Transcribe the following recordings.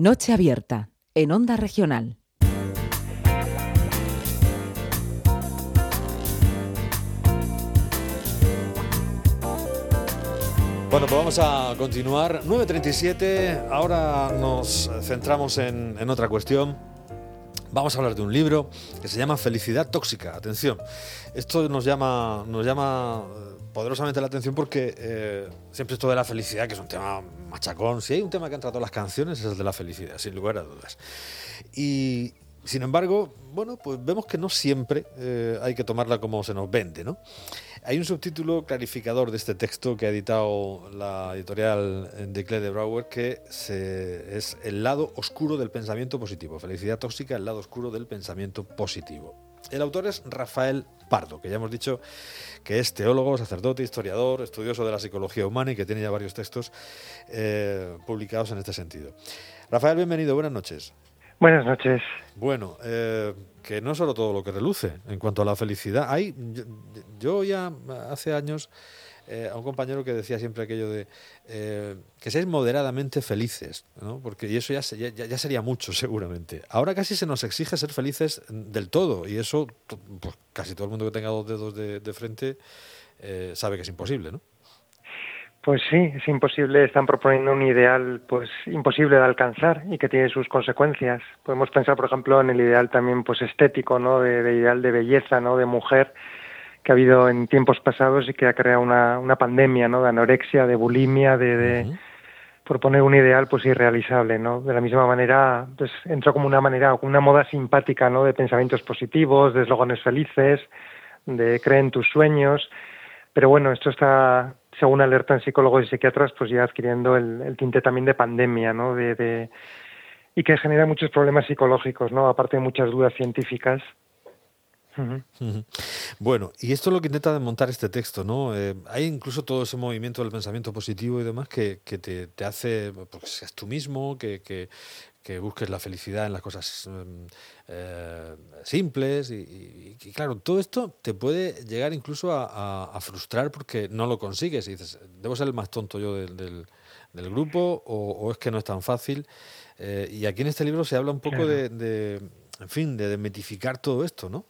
Noche Abierta, en Onda Regional. Bueno, pues vamos a continuar. 9.37, ahora nos centramos en, en, otra cuestión. Vamos a hablar de un libro que se llama Felicidad Tóxica. Atención, esto nos llama, llama poderosamente la atención porque eh, siempre esto de la felicidad, que es un tema machacón, si hay un tema que han tratado las canciones es el de la felicidad, sin lugar a dudas. Y sin embargo, bueno, pues vemos que no siempre eh, hay que tomarla como se nos vende, ¿no? Hay un subtítulo clarificador de este texto que ha editado la editorial de Clay de Brouwer que se, es El lado oscuro del pensamiento positivo. Felicidad tóxica, el lado oscuro del pensamiento positivo. El autor es Rafael Pardo, que ya hemos dicho que es teólogo, sacerdote, historiador, estudioso de la psicología humana y que tiene ya varios textos eh, publicados en este sentido. Rafael, bienvenido, buenas noches. Buenas noches. Bueno, eh, que no solo todo lo que reluce en cuanto a la felicidad. Hay, yo ya hace años eh, a un compañero que decía siempre aquello de eh, que seáis moderadamente felices, ¿no? porque y eso ya, ya, sería mucho seguramente. Ahora casi se nos exige ser felices del todo y eso pues, casi todo el mundo que tenga dos dedos de, frente eh, sabe que es imposible, ¿no? Pues sí, es imposible. Están proponiendo un ideal, pues imposible de alcanzar y que tiene sus consecuencias. Podemos pensar, por ejemplo, en el ideal también, pues estético, ¿no? De, de ideal de belleza, ¿no? De mujer que ha habido en tiempos pasados y que ha creado una, una pandemia ¿no? de anorexia, de bulimia, de, de por poner un ideal pues irrealizable, ¿no? De la misma manera, pues entró como una manera, como una moda simpática, ¿no? De pensamientos positivos, de eslóganes felices, de creen en tus sueños, pero bueno, esto está, según alertan psicólogos y psiquiatras, pues ya adquiriendo el, el tinte también de pandemia, ¿no? De, y que genera muchos problemas psicológicos, ¿no? Aparte de muchas dudas científicas bueno, y esto es lo que intenta desmontar este texto, ¿no? Eh, hay incluso todo ese movimiento del pensamiento positivo y demás que, te, hace pues, que seas tú mismo, que, que, busques la felicidad en las cosas mm, eh, simples y, claro, todo esto te puede llegar incluso a, frustrar porque no lo consigues y dices, ¿debo ser el más tonto yo del, del, grupo o, es que no es tan fácil? Eh, y aquí en este libro se habla un poco de, de, en fin, de desmitificar todo esto, ¿no?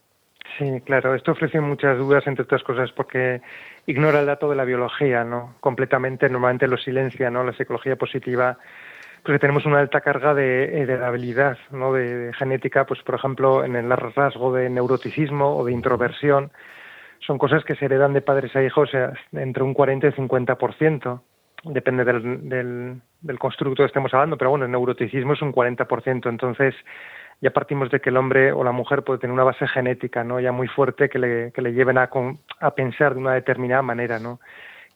Sí, claro, esto ofrece muchas dudas, entre otras cosas, porque ignora el dato de la biología, ¿no? Completamente, normalmente lo silencia, ¿no? La psicología positiva, porque tenemos una alta carga de heredabilidad, ¿no? De, genética, pues por ejemplo, en el rasgo de neuroticismo o de introversión, son cosas que se heredan de padres a hijos entre un 40 y 50%, depende del, del, del constructo que estemos hablando, pero bueno, el neuroticismo es un 40%, entonces ya partimos de que el hombre o la mujer puede tener una base genética, ¿no? Ya muy fuerte que le, que le lleven a, a pensar de una determinada manera, ¿no?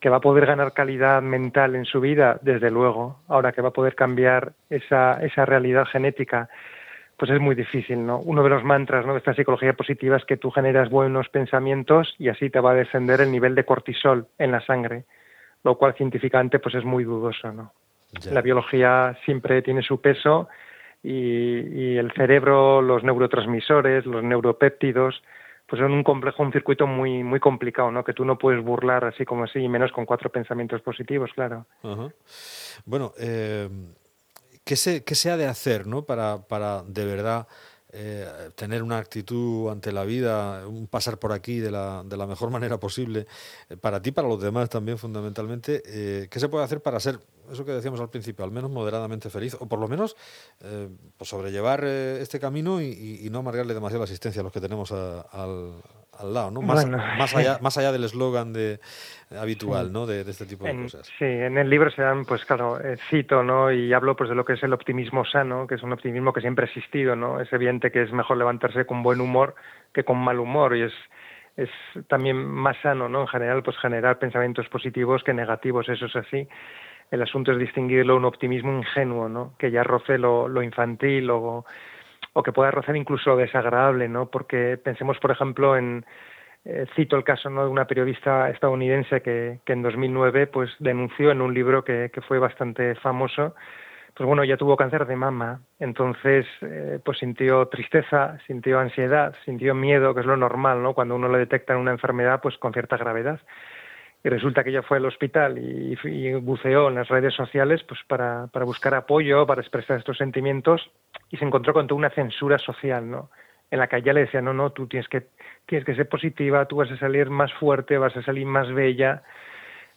Que va a poder ganar calidad mental en su vida, desde luego. Ahora que va a poder cambiar esa, esa realidad genética, pues es muy difícil, ¿no? Uno de los mantras, ¿no? De esta psicología positiva es que tú generas buenos pensamientos y así te va a descender el nivel de cortisol en la sangre, lo cual científicamente pues es muy dudoso, ¿no? La biología siempre tiene su peso y, el cerebro, los neurotransmisores, los neuropéptidos, pues son un complejo, un circuito muy muy complicado, ¿no? Que tú no puedes burlar así como así, y menos con cuatro pensamientos positivos, claro. Bueno, eh, ¿qué, se, ¿qué se ha de hacer, ¿no? Para, para de verdad eh, tener una actitud ante la vida, un pasar por aquí de la, de la mejor manera posible, eh, para ti, para los demás también fundamentalmente, eh, ¿qué se puede hacer para ser, eso que decíamos al principio, al menos moderadamente feliz, o por lo menos pues sobrellevar este camino y, no amargarle demasiado la asistencia a los que tenemos al, al lado, ¿no? Más, más, allá, más allá del eslogan de, habitual, ¿no? De, este tipo de cosas. Sí, en el libro se dan, pues claro, eh, cito, ¿no? Y hablo pues de lo que es el optimismo sano, que es un optimismo que siempre ha existido, ¿no? Es evidente que es mejor levantarse con buen humor que con mal humor y es es también más sano, ¿no? En general, pues generar pensamientos positivos que negativos, eso es así. El asunto es distinguirlo un optimismo ingenuo, ¿no? Que ya roce lo, lo infantil o o que pueda rozar incluso desagradable, ¿no? Porque pensemos, por ejemplo, en eh, cito el caso ¿no? de una periodista estadounidense que, que en 2009 pues denunció en un libro que, que fue bastante famoso pues bueno, ya tuvo cáncer de mama, entonces eh, pues sintió tristeza, sintió ansiedad, sintió miedo, que es lo normal, ¿no? Cuando uno le detecta una enfermedad pues con cierta gravedad. y resulta que ella fue al hospital y, buceó en las redes sociales pues para buscar apoyo, para expresar estos sentimientos y se encontró con toda una censura social, ¿no? En la que ella le decía, no, no, tú tienes que, tienes que ser positiva, tú vas a salir más fuerte, vas a salir más bella.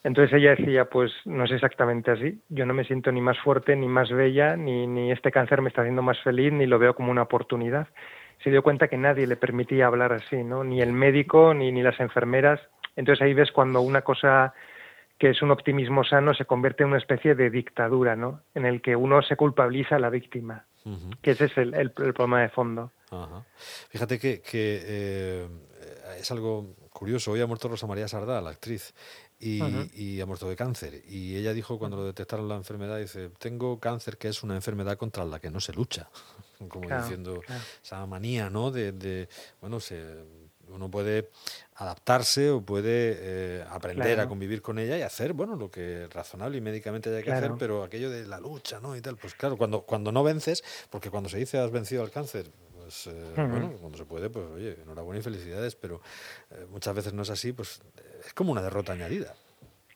Entonces ella decía, pues no es exactamente así, yo no me siento ni más fuerte, ni más bella, ni, ni este cáncer me está haciendo más feliz, ni lo veo como una oportunidad. Se dio cuenta que nadie le permitía hablar así, ¿no? Ni el médico, ni, ni las enfermeras, entonces ahí ves cuando una cosa que es un optimismo sano se convierte en una especie de dictadura, ¿no? En el que uno se culpabiliza a la víctima, que ese es el, problema de fondo. Fíjate que, eh, es algo curioso. Hoy ha muerto Rosa María Sardá, la actriz, y, ha muerto de cáncer. Y ella dijo cuando lo detectaron la enfermedad, dice, tengo cáncer que es una enfermedad contra la que no se lucha. Como diciendo esa manía, ¿no? De, de bueno, se uno puede adaptarse o puede eh, aprender a convivir con ella y hacer, bueno, lo que razonable y médicamente haya que hacer, pero aquello de la lucha, ¿no? Y tal, pues claro, cuando, cuando no vences, porque cuando se dice has vencido al cáncer, pues eh, bueno, cuando se puede, pues oye, enhorabuena y felicidades, pero eh, muchas veces no es así, pues es como una derrota añadida.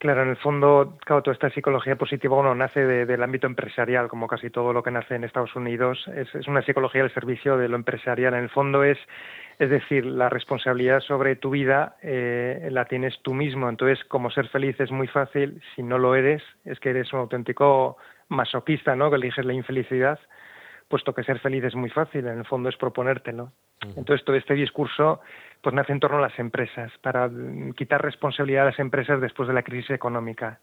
Claro, en el fondo, claro, toda esta psicología positiva uno nace del ámbito empresarial, como casi todo lo que nace en Estados Unidos. Es, es, una psicología del servicio de lo empresarial. En el fondo es es decir, la responsabilidad sobre tu vida eh, la tienes tú mismo. Entonces, como ser feliz es muy fácil, si no lo eres, es que eres un auténtico masoquista, ¿no? Que eliges la infelicidad, puesto que ser feliz es muy fácil, en el fondo es proponértelo. Entonces, todo este discurso pues nace en torno a las empresas, para quitar responsabilidad a las empresas después de la crisis económica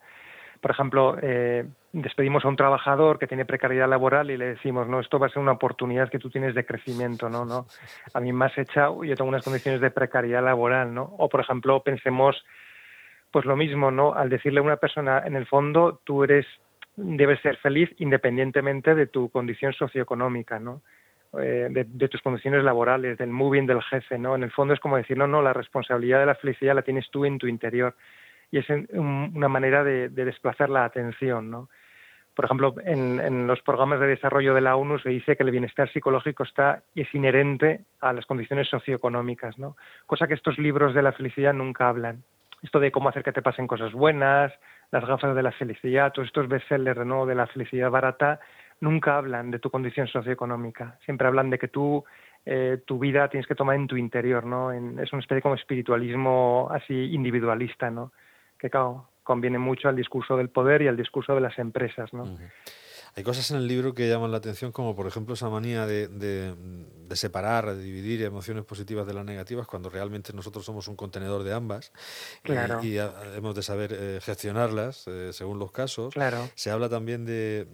por ejemplo, eh, despedimos a un trabajador que tiene precariedad laboral y le decimos, no, esto va a ser una oportunidad que tú tienes de crecimiento, ¿no? ¿no? A mí me has echado yo tengo unas condiciones de precariedad laboral, ¿no? O, por ejemplo, pensemos, pues lo mismo, ¿no? Al decirle a una persona, en el fondo, tú eres, debes ser feliz independientemente de tu condición socioeconómica, ¿no? Eh, de, de, tus condiciones laborales, del moving del jefe, ¿no? En el fondo es como decir, no, no, la responsabilidad de la felicidad la tienes tú en tu interior y es una manera de, desplazar la atención, ¿no? Por ejemplo, en, los programas de desarrollo de la ONU se dice que el bienestar psicológico está es inherente a las condiciones socioeconómicas, ¿no? Cosa que estos libros de la felicidad nunca hablan. Esto de cómo hacer que te pasen cosas buenas, las gafas de la felicidad, todos estos bestsellers ¿no? de la felicidad barata, nunca hablan de tu condición socioeconómica. Siempre hablan de que tú eh, tu vida tienes que tomar en tu interior, ¿no? es una especie como espiritualismo así individualista, ¿no? Que conviene mucho al discurso del poder y al discurso de las empresas, ¿no? Hay cosas en el libro que llaman la atención, como por ejemplo esa manía de, de, separar, de dividir emociones positivas de las negativas, cuando realmente nosotros somos un contenedor de ambas y, hemos de saber eh, gestionarlas eh, según los casos. Claro. Se habla también de,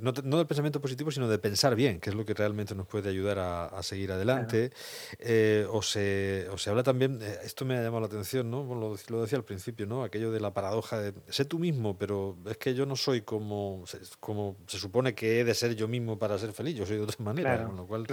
no, del pensamiento positivo, sino de pensar bien, que es lo que realmente nos puede ayudar a, seguir adelante. Eh, o, se, o se habla también, eh, esto me ha llamado la atención, ¿no? lo, lo, decía al principio, ¿no? aquello de la paradoja de sé tú mismo, pero es que yo no soy como, como se supone que he de ser yo mismo para ser feliz, yo soy de otra manera, con lo cual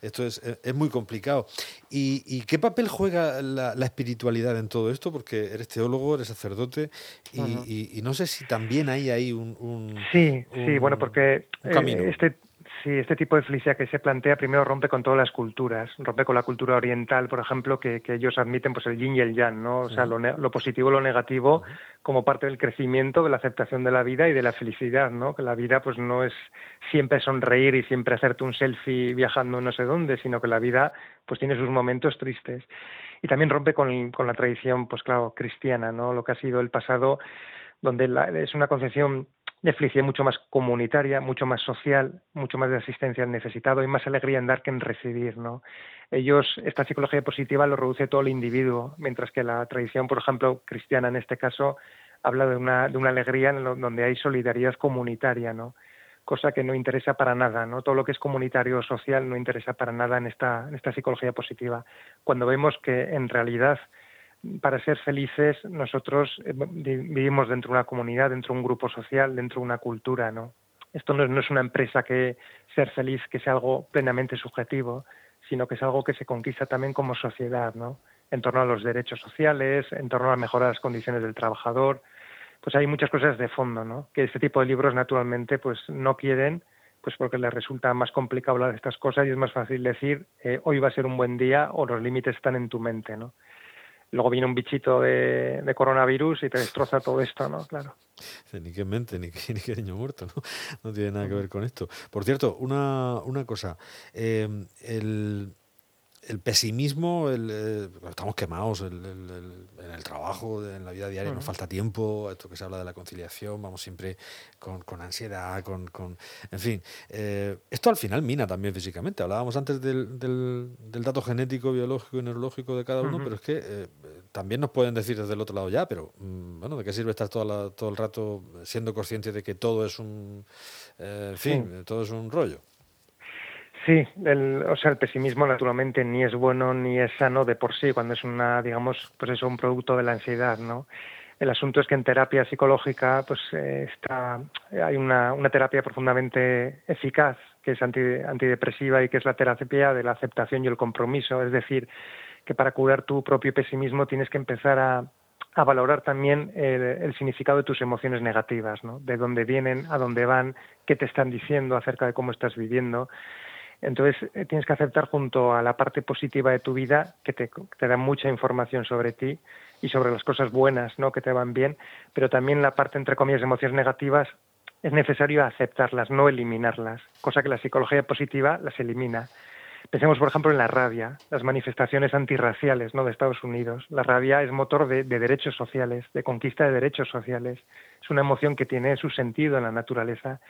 esto es, es, muy complicado. ¿Y, qué papel juega la, espiritualidad en todo esto? Porque eres teólogo, eres sacerdote, y, no sé si también hay ahí un... sí, sí, bueno, porque porque eh, este, sí, este tipo de felicidad que se plantea primero rompe con todas las culturas, rompe con la cultura oriental, por ejemplo, que, ellos admiten pues el yin y el yang, ¿no? O sea, lo, positivo y lo negativo como parte del crecimiento, de la aceptación de la vida y de la felicidad, ¿no? Que la vida pues no es siempre sonreír y siempre hacerte un selfie viajando no sé dónde, sino que la vida pues tiene sus momentos tristes. Y también rompe con, con la tradición, pues claro, cristiana, ¿no? Lo que ha sido el pasado, donde es una concepción de mucho más comunitaria, mucho más social, mucho más de asistencia al necesitado y más alegría en dar que en recibir, ¿no? Ellos, esta psicología positiva lo reduce todo el individuo, mientras que la tradición, por ejemplo, cristiana en este caso, habla de una, de una alegría en donde hay solidaridad comunitaria, ¿no? Cosa que no interesa para nada, ¿no? Todo lo que es comunitario o social no interesa para nada en esta, en esta psicología positiva. Cuando vemos que en realidad para ser felices nosotros eh, vivimos dentro de una comunidad, dentro de un grupo social, dentro de una cultura, ¿no? Esto no es, una empresa que ser feliz que sea algo plenamente subjetivo, sino que es algo que se conquista también como sociedad, ¿no? En torno a los derechos sociales, en torno a mejorar las condiciones del trabajador, pues hay muchas cosas de fondo, ¿no? Que este tipo de libros naturalmente pues no quieren, pues porque les resulta más complicado hablar de estas cosas y es más fácil decir eh, hoy va a ser un buen día o los límites están en tu mente, ¿no? Luego viene un bichito de, coronavirus y te destroza todo esto, ¿no? Claro. Ni que mente, ni que, ni niño muerto, ¿no? No tiene nada que ver con esto. Por cierto, una, una cosa. Eh, el, el pesimismo, el, eh, estamos quemados en el trabajo, en la vida diaria, nos falta tiempo, esto que se habla de la conciliación, vamos siempre con, ansiedad, con, con, En fin, eh, esto al final mina también físicamente. Hablábamos antes del, del, dato genético, biológico y neurológico de cada uno, pero es que eh, también nos pueden decir desde el otro lado ya, pero mm, bueno, ¿de qué sirve estar toda todo el rato siendo consciente de que todo es un... en fin, todo es un rollo? Sí, el, o sea, el pesimismo naturalmente ni es bueno ni es sano de por sí cuando es una, digamos, pues eso, un producto de la ansiedad, ¿no? El asunto es que en terapia psicológica, pues eh, está, hay una, una terapia profundamente eficaz que es antidepresiva y que es la terapia de la aceptación y el compromiso. Es decir, que para curar tu propio pesimismo tienes que empezar a, a valorar también el, el, significado de tus emociones negativas, ¿no? De dónde vienen, a dónde van, qué te están diciendo acerca de cómo estás viviendo. Entonces eh, tienes que aceptar junto a la parte positiva de tu vida que te, te, da mucha información sobre ti y sobre las cosas buenas, ¿no? Que te van bien, pero también la parte entre comillas emociones negativas es necesario aceptarlas, no eliminarlas, cosa que la psicología positiva las elimina. Pensemos, por ejemplo, en la rabia, las manifestaciones antirraciales ¿no? de Estados Unidos. La rabia es motor de, derechos sociales, de conquista de derechos sociales. Es una emoción que tiene su sentido en la naturaleza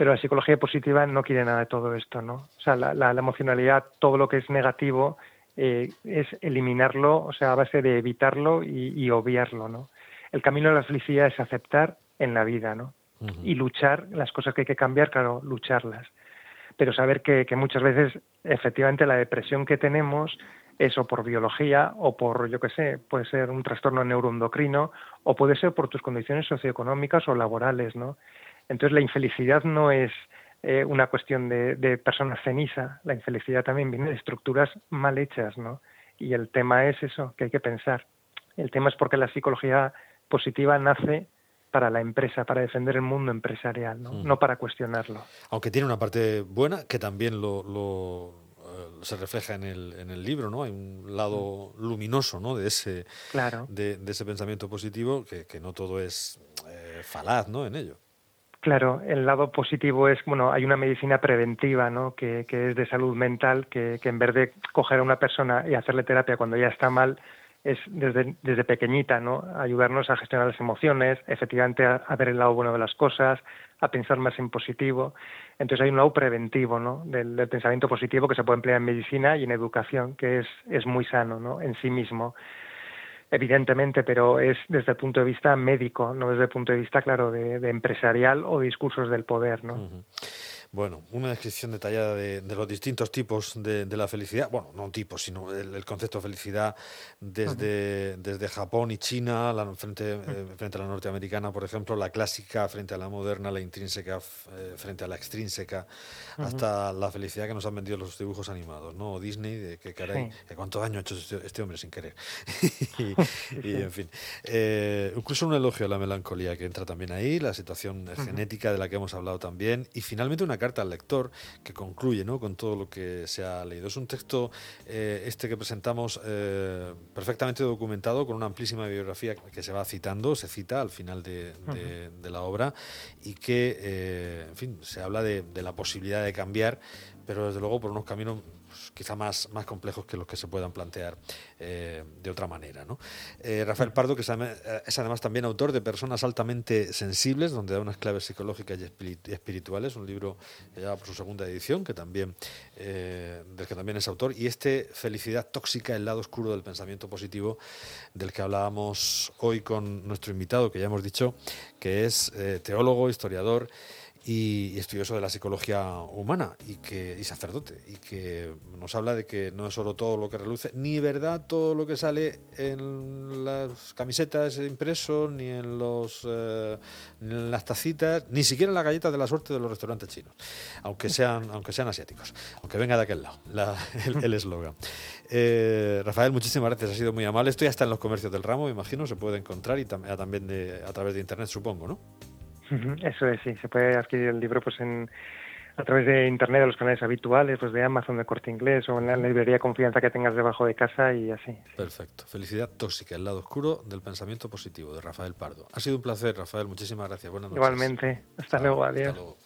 pero la psicología positiva no quiere nada de todo esto, ¿no? O sea, la, emocionalidad, todo lo que es negativo, eh, es eliminarlo, o sea, a base de evitarlo y, obviarlo, ¿no? El camino de la felicidad es aceptar en la vida, ¿no? Y luchar, las cosas que hay que cambiar, claro, lucharlas. Pero saber que, que muchas veces, efectivamente, la depresión que tenemos es o por biología o por, yo qué sé, puede ser un trastorno neuroendocrino o puede ser por tus condiciones socioeconómicas o laborales, ¿no? Entonces la infelicidad no es eh, una cuestión de, de personas ceniza, la infelicidad también viene de estructuras mal hechas, ¿no? Y el tema es eso, que hay que pensar. El tema es porque la psicología positiva nace para la empresa, para defender el mundo empresarial, no, no para cuestionarlo. Aunque tiene una parte buena que también lo, lo eh, se refleja en el, en el libro, ¿no? Hay un lado luminoso, ¿no? De ese, claro. de, de ese pensamiento positivo, que, que no todo es eh, falaz, ¿no? En ello. Claro, el lado positivo es, bueno, hay una medicina preventiva, ¿no? Que, es de salud mental, que, en vez de coger a una persona y hacerle terapia cuando ya está mal, es desde, desde pequeñita, ¿no? Ayudarnos a gestionar las emociones, efectivamente a, ver el lado bueno de las cosas, a pensar más en positivo. Entonces hay un lado preventivo, ¿no? Del, del pensamiento positivo que se puede emplear en medicina y en educación, que es, es muy sano, ¿no? En sí mismo evidentemente, pero es desde el punto de vista médico, no desde el punto de vista, claro, de, empresarial o discursos del poder, ¿no? Bueno, una descripción detallada de, los distintos tipos de, la felicidad, bueno, no tipos, sino el, concepto de felicidad desde, desde Japón y China, la, frente, eh, frente a la norteamericana, por ejemplo, la clásica frente a la moderna, la intrínseca eh, frente a la extrínseca, hasta la felicidad que nos han vendido los dibujos animados, ¿no? Disney, de que caray, cuánto daño ha hecho este, este hombre sin querer. y, en fin, eh, incluso un elogio a la melancolía que entra también ahí, la situación genética de la que hemos hablado también, y finalmente una carta al lector que concluye ¿no? con todo lo que se ha leído. Es un texto, eh, este que presentamos, eh, perfectamente documentado, con una amplísima biografía que se va citando, se cita al final de, la obra y que, eh, en fin, se habla de, de la posibilidad de cambiar, pero desde luego por unos caminos quizá más, más complejos que los que se puedan plantear eh, de otra manera. ¿no? Eh, Rafael Pardo, que es además también autor de Personas altamente sensibles, donde da unas claves psicológicas y espirituales, un libro que por su segunda edición, que también, eh, del que también es autor, y este Felicidad tóxica, el lado oscuro del pensamiento positivo, del que hablábamos hoy con nuestro invitado, que ya hemos dicho que es teólogo, historiador, y, estudioso de la psicología humana y, que, y sacerdote, y que nos habla de que no es solo todo lo que reluce, ni verdad todo lo que sale en las camisetas impresos, ni en, los, eh, en las tacitas, ni siquiera en las galletas de la suerte de los restaurantes chinos, aunque sean, aunque sean asiáticos, aunque venga de aquel lado el eslogan. Eh, Rafael, muchísimas gracias, ha sido muy amable. Estoy hasta en los comercios del ramo, me imagino, se puede encontrar y también de, a través de internet, supongo, ¿no? Eso es, sí. Se puede adquirir el libro pues en a través de internet, de los canales habituales, pues de Amazon, de Corte Inglés o en la librería confianza que tengas debajo de casa y así. Perfecto. Felicidad tóxica, el lado oscuro del pensamiento positivo de Rafael Pardo. Ha sido un placer, Rafael. Muchísimas gracias. Buenas noches. Igualmente. Hasta, luego. Adiós.